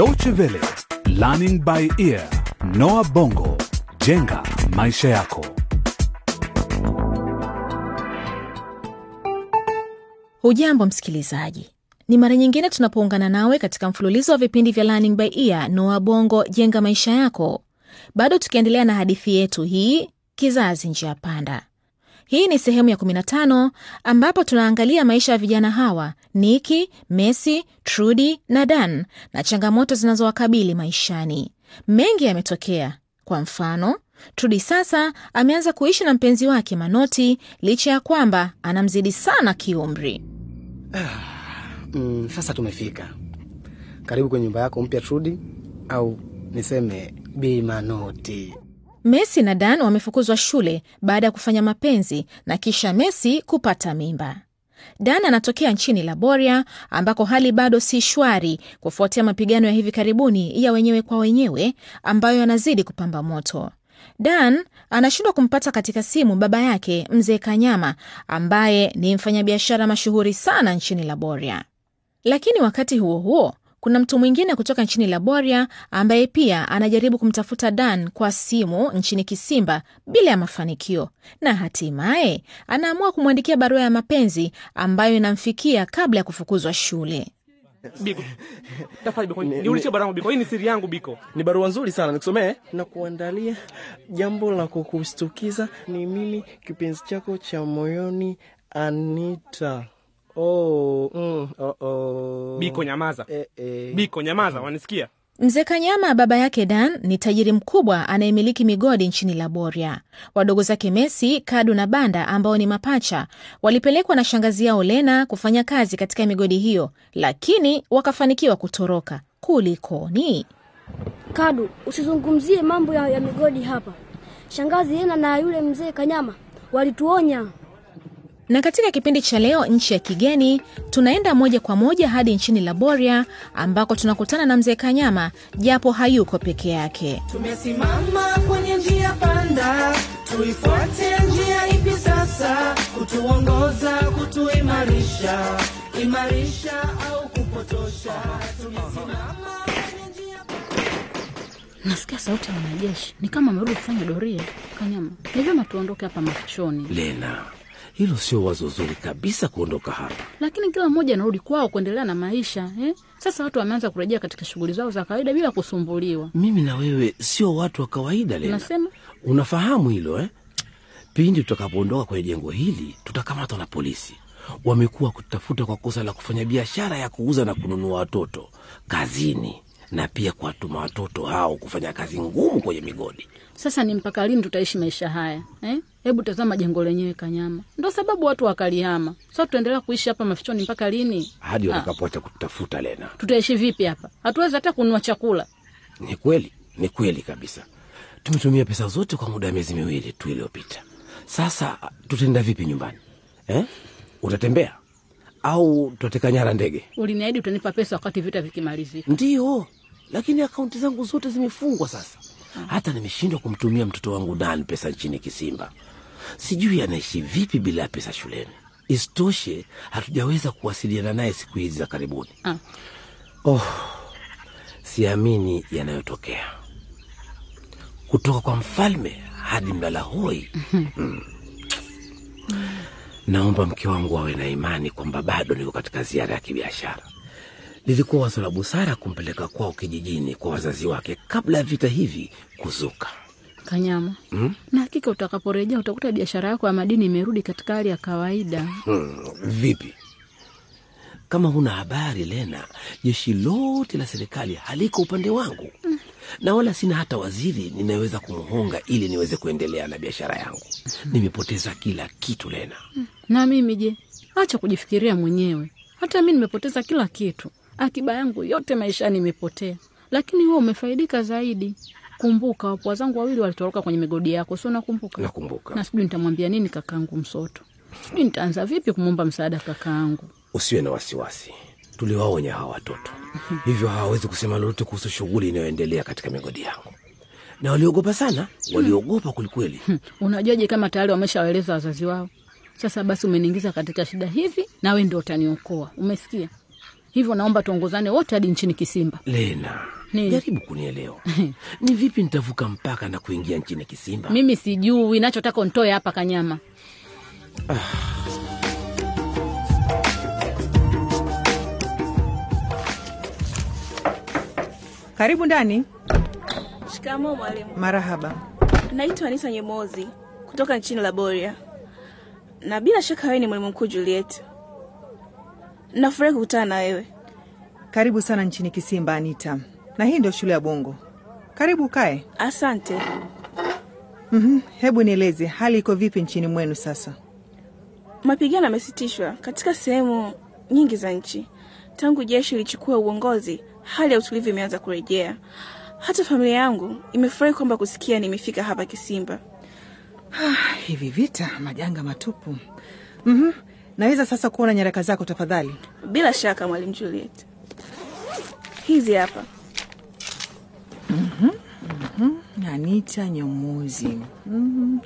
Deutsche Welle, Learning by Ear, Noah Bongo, jenga maisha yako. Hujambo msikilizaji, ni mara nyingine tunapoungana nawe katika mfululizo wa vipindi vya Learning by Ear, Noah Bongo, jenga maisha yako, bado tukiendelea na hadithi yetu hii, kizazi njia panda. Hii ni sehemu ya 15 ambapo tunaangalia maisha ya vijana hawa Niki, Messi, Trudi na Dan na changamoto zinazowakabili maishani. Mengi yametokea. Kwa mfano, Trudi sasa ameanza kuishi na mpenzi wake Manoti licha ya kwamba anamzidi sana kiumri. Mm, sasa tumefika karibu kwenye nyumba yako mpya Trudi, au niseme Bi Manoti. Messi na Dan wamefukuzwa shule baada ya kufanya mapenzi na kisha Messi kupata mimba. Dan anatokea nchini Laboria ambako hali bado si shwari kufuatia mapigano ya hivi karibuni ya wenyewe kwa wenyewe ambayo yanazidi kupamba moto. Dan anashindwa kumpata katika simu baba yake mzee Kanyama ambaye ni mfanyabiashara mashuhuri sana nchini Laboria. Lakini wakati huo huo kuna mtu mwingine kutoka nchini Laboria ambaye pia anajaribu kumtafuta Dan kwa simu nchini Kisimba bila ya mafanikio, na hatimaye anaamua kumwandikia barua ya mapenzi ambayo inamfikia kabla ya kufukuzwa shule. Biko, tafadhali Biko, niulize barua Biko, hii ni siri yangu Biko. Ni barua nzuri sana, nikusomee. Na kuandalia jambo la kukustukiza, ni mimi kipenzi chako cha moyoni, Anita. Oh, mm, oh, oh. Biko, nyamaza. Eh, eh. Biko, nyamaza, wanisikia? Mzee Kanyama, baba yake Dan, ni tajiri mkubwa anayemiliki migodi nchini Laboria. Wadogo zake Messi, Kadu na Banda, ambao ni mapacha, walipelekwa na shangazi yao Lena kufanya kazi katika migodi hiyo, lakini wakafanikiwa kutoroka. Kulikoni? Kadu, usizungumzie mambo ya, ya migodi hapa. Shangazi Lena na yule mzee Kanyama walituonya. Na katika kipindi cha leo, nchi ya kigeni, tunaenda moja kwa moja hadi nchini Laboria ambako tunakutana na mzee Kanyama, japo hayuko peke yake. Tumesimama kwenye njia panda, tuifuate njia ipi sasa? Kutuongoza, kutuimarisha, imarisha au kupotosha? Tumesimama Nasikia sauti ya wanajeshi, ni kama amerudi kufanya doria. Kanyama, ni vyema tuondoke hapa mafichoni, Lena, hilo sio wazo zuri kabisa kuondoka hapa. lakini kila mmoja anarudi kwao kuendelea na maisha eh? Sasa watu wameanza kurejea katika shughuli zao za kawaida bila kusumbuliwa. Mimi na wewe sio watu wa kawaida Lena, Unasema unafahamu hilo eh? Pindi tutakapoondoka kwenye jengo hili tutakamatwa na polisi. Wamekuwa kutafuta kwa kosa la kufanya biashara ya kuuza na kununua watoto kazini, na pia kuwatuma watoto hao kufanya kazi ngumu kwenye migodi. sasa ni mpaka lini tutaishi maisha haya eh? Hebu tazama jengo lenyewe Kanyama, ndo sababu watu wakalihama. Sasa tutaendelea kuishi hapa mafichoni mpaka lini? hadi Ah. watakapoacha kutafuta. Lena, Tutaishi vipi hapa? Hatuwezi hata kununua chakula. ni kweli, ni kweli kabisa. Tumetumia pesa zote kwa muda wa miezi miwili tu iliyopita. Sasa tutaenda vipi nyumbani eh? Utatembea au tutateka nyara ndege? Uliniahidi utanipa pesa wakati vita vikimalizika. Ndiyo, lakini akaunti zangu zote zimefungwa sasa. Hata nimeshindwa kumtumia mtoto wangu Dan pesa nchini Kisimba. Sijui anaishi vipi bila ya pesa shuleni. Isitoshe, hatujaweza kuwasiliana naye siku hizi za karibuni. Ah. Oh, siamini yanayotokea kutoka kwa mfalme hadi mlala hoi. Mm. Naomba mke wangu awe na imani kwamba bado niko katika ziara ya kibiashara. Lilikuwa wazo la busara kumpeleka kwao kijijini kwa wazazi wake kabla ya vita hivi kuzuka. Kanyama, hmm? na hakika utakaporejea utakuta biashara yako ya madini imerudi katika hali ya kawaida. Hmm, vipi? Kama huna habari Lena, jeshi lote la serikali haliko upande wangu na wala sina hata waziri ninayeweza kumhonga ili niweze kuendelea na biashara yangu. Nimepoteza kila kitu Lena. Na mimi je? Acha kujifikiria mwenyewe. Hata mi nimepoteza kila kitu, akiba yangu yote maishani imepotea, lakini wewe umefaidika zaidi. Kumbuka wapwa zangu wawili walitoroka kwenye migodi yako, sio? Nakumbuka. Nakumbuka. Na sijui nitamwambia nini kakaangu Msoto, sijui nitaanza vipi kumwomba msaada kakaangu. Usiwe na wasiwasi, tuliwaonya hawa watoto, hivyo hawawezi kusema lolote kuhusu shughuli inayoendelea katika migodi yangu. Na waliogopa sana, waliogopa kwelikweli. Hmm, Unajuaje kama tayari wameshawaeleza wazazi wao? Sasa basi umeniingiza katika shida hivi, nawe ndio utaniokoa. Umesikia? Hivyo naomba tuongozane wote hadi nchini Kisimba. Lena, Nini? jaribu kunielewa. ni vipi nitavuka mpaka na kuingia nchini Kisimba? Mimi sijui, nachotaka ntoe hapa Kanyama. Karibu ndani. Shikamoo mwalimu. Marahaba. Naitwa Anisa Nyemozi kutoka nchini Laboria, na bila shaka wewe ni mwalimu mkuu Juliet. Nafurahi kukutana na wewe. Karibu sana nchini Kisimba, Anita. Na hii ndio shule ya Bongo. Karibu kae. Asante. mm Hebu nieleze hali iko vipi nchini mwenu sasa? Mapigano yamesitishwa katika sehemu nyingi za nchi tangu jeshi lichukua uongozi. Hali ya utulivu imeanza kurejea. Hata familia yangu imefurahi kwamba kusikia nimefika hapa Kisimba. Ah, hivi vita majanga matupu. mm Naweza sasa kuona nyaraka zako tafadhali? Bila shaka mwalimu Juliet, hizi hapa. Anita Nyomuzi. Mhm.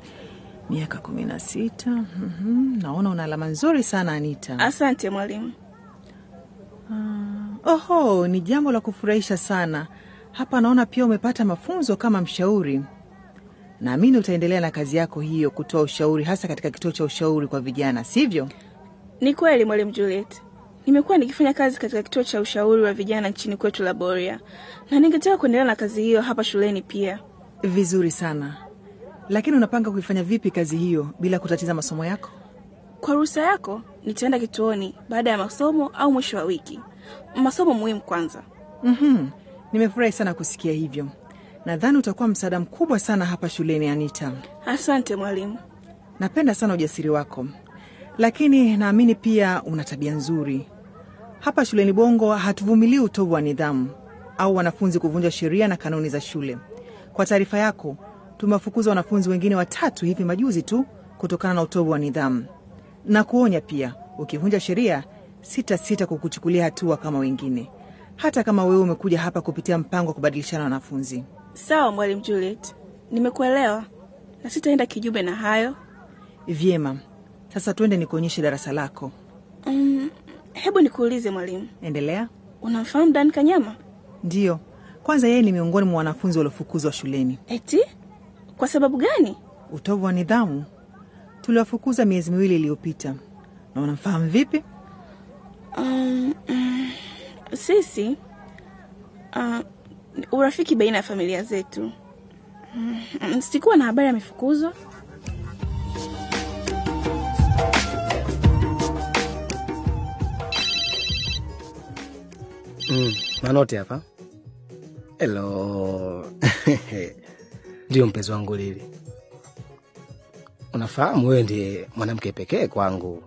miaka kumi na sita. Mhm. Naona una alama nzuri sana Anita. Asante mwalimu. Oho, ni jambo la kufurahisha sana. Hapa naona pia umepata mafunzo kama mshauri. Naamini utaendelea na kazi yako hiyo, kutoa ushauri, hasa katika kituo cha ushauri kwa vijana, sivyo? Ni kweli mwalimu Juliet, nimekuwa nikifanya kazi katika kituo cha ushauri wa vijana nchini kwetu Laboria, na ningetaka kuendelea na kazi hiyo hapa shuleni pia. Vizuri sana. Lakini unapanga kuifanya vipi kazi hiyo bila kutatiza masomo yako? Kwa ruhusa yako, nitaenda kituoni baada ya masomo au mwisho wa wiki. Masomo muhimu kwanza. Mhm. Nimefurahi sana kusikia hivyo. Nadhani utakuwa msaada mkubwa sana hapa shuleni, Anita. Asante mwalimu. Napenda sana ujasiri wako, lakini naamini pia una tabia nzuri. Hapa shuleni Bongo hatuvumilii utovu wa nidhamu au wanafunzi kuvunja sheria na kanuni za shule. Kwa taarifa yako, tumewafukuza wanafunzi wengine watatu hivi majuzi tu kutokana na utovu wa nidhamu, na kuonya pia, ukivunja sheria sita sita kukuchukulia hatua kama wengine, hata kama wewe umekuja hapa kupitia mpango wa kubadilishana wanafunzi. Sawa mwalimu Juliet, nimekuelewa na sitaenda kinyume na hayo. Vyema, sasa tuende nikuonyeshe darasa lako. Mm, hebu nikuulize mwalimu, Endelea. unamfahamu Dan Kanyama? Ndiyo, kwanza yeye ni miongoni mwa wanafunzi waliofukuzwa shuleni. Eti kwa sababu gani? Utovu wa nidhamu. Tuliwafukuza miezi miwili iliyopita. Na unamfahamu vipi? Um, um, sisi uh, urafiki baina ya familia zetu. Um, sikuwa na habari amefukuzwa. Manoti hapa. Hello. Ndio mpenzi wangu Lili. Unafahamu wewe ndiye mwanamke pekee kwangu.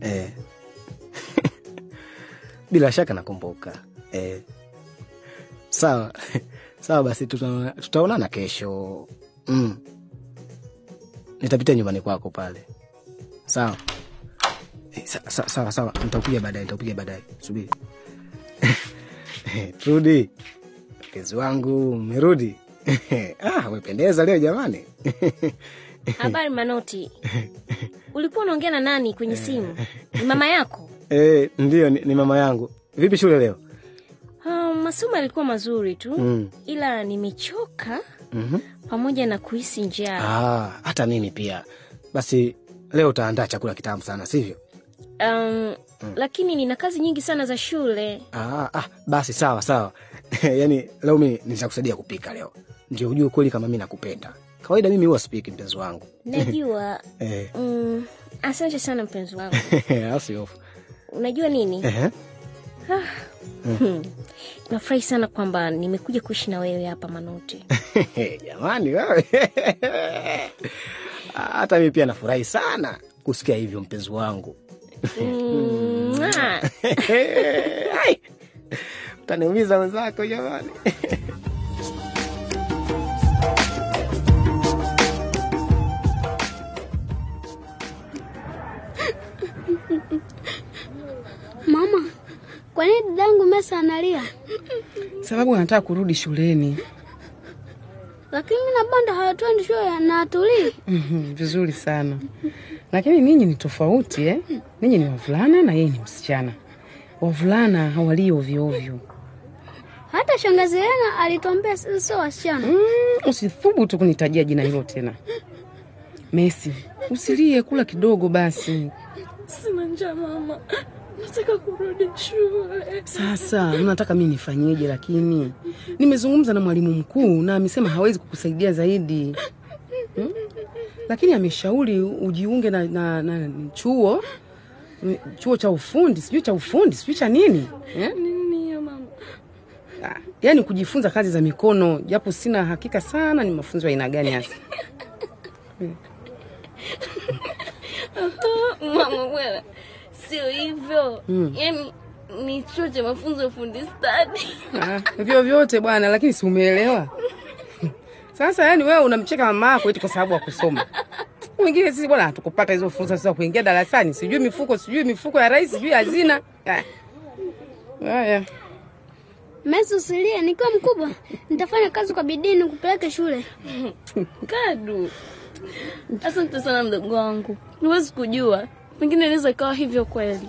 Eh. Bila shaka nakumbuka. Eh. Sawa. Sawa basi tutaonana kesho. Mm. Nitapita nyumbani kwako pale. Sawa. Eh, sa- sa- Sawa sawa, nitakupiga baadaye, nitakupiga baadaye. Subiri. Trudi, mpenzi wangu, umerudi? ah, umependeza leo jamani. Habari Manoti, ulikuwa unaongea na nani kwenye simu? Ni mama yako? E, ndio ni, ni mama yangu. Vipi shule leo? Ah, masomo yalikuwa mazuri tu Mm. ila nimechoka Mhm. pamoja na kuhisi njaa. Ah, hata mimi pia. Basi leo utaandaa chakula kitamu sana, sivyo? Um, lakini nina kazi nyingi sana za shule. Ah, ah, basi sawa sawa. yaani leo mi nitakusaidia kupika leo, ndio ujue kweli kama mi nakupenda. Kawaida mimi huwa sipiki, mpenzi wangu. Najua. Eh, mm, asante sana mpenzi wangu. asiofu. Unajua nini? Ah, hmm. Nafurahi sana kwamba nimekuja kuishi na wewe hapa Manoti. Jamani wewe. Hata mi pia nafurahi sana kusikia hivyo mpenzi wangu. Mm, ah. Utaniumiza wenzako jamani. Mama, kwa nini dadangu Mesa analia? sababu anataka kurudi shuleni. Lakini mi na Banda hawatwendi shule na atulii. Mhm, Vizuri sana, lakini ninyi ni tofauti eh? Ninyi ni wavulana na yeye ni msichana. wavulana hawalii ovyoovyo. Hata shangazi Lena alituambia sisi sio wasichana. Mm, usithubutu kunitajia jina hilo tena. Messi, usilie, kula kidogo basi. Sina njaa mama, nataka kurudi shule. Sasa unataka mi nifanyeje? Lakini nimezungumza na mwalimu mkuu na amesema hawezi kukusaidia zaidi hmm? Lakini ameshauri ujiunge na, na, na chuo chuo cha ufundi, sijui cha ufundi, sijui cha nini eh? Ah, yaani kujifunza kazi za mikono, japo sina hakika sana ni mafunzo ya aina gani hasa. Mama bwana, sio hivyo Mm. yani ni chuo cha mafunzo ya ufundi stadi. Ah, vyo vyote bwana, lakini si umeelewa? Sasa yani wewe unamcheka mama yako eti kwa sababu ya kusoma. Wengine sisi bwana hatukupata hizo fursa za kuingia darasani, sijui mifuko, sijui mifuko ya rais, sijui hazina. Ah. Haya. Mesi, usilie, nikiwa mkubwa nitafanya kazi kwa bidii nikupeleke shule. Kadu, asante sana mdogo wangu, huwezi kujua, pengine inaweza ikawa hivyo kweli.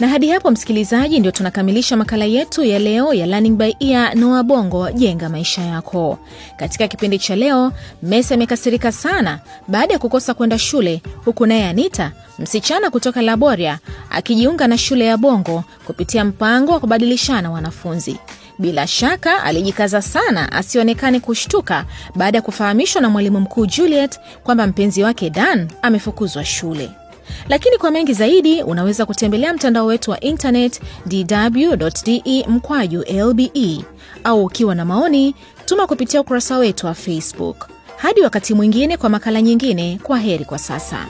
Na hadi hapo, msikilizaji, ndio tunakamilisha makala yetu ya leo ya Learning by Ear Noah Bongo, jenga maisha yako. Katika kipindi cha leo, mesi amekasirika sana baada ya kukosa kwenda shule, huku naye Anita, msichana kutoka Laboria, akijiunga na shule ya Bongo kupitia mpango wa kubadilishana wanafunzi. Bila shaka alijikaza sana asionekane kushtuka baada ya kufahamishwa na mwalimu mkuu Juliet kwamba mpenzi wake Dan amefukuzwa shule. Lakini kwa mengi zaidi unaweza kutembelea mtandao wetu wa internet dw.de mkwaju lbe, au ukiwa na maoni tuma kupitia ukurasa wetu wa Facebook. Hadi wakati mwingine kwa makala nyingine, kwa heri kwa sasa.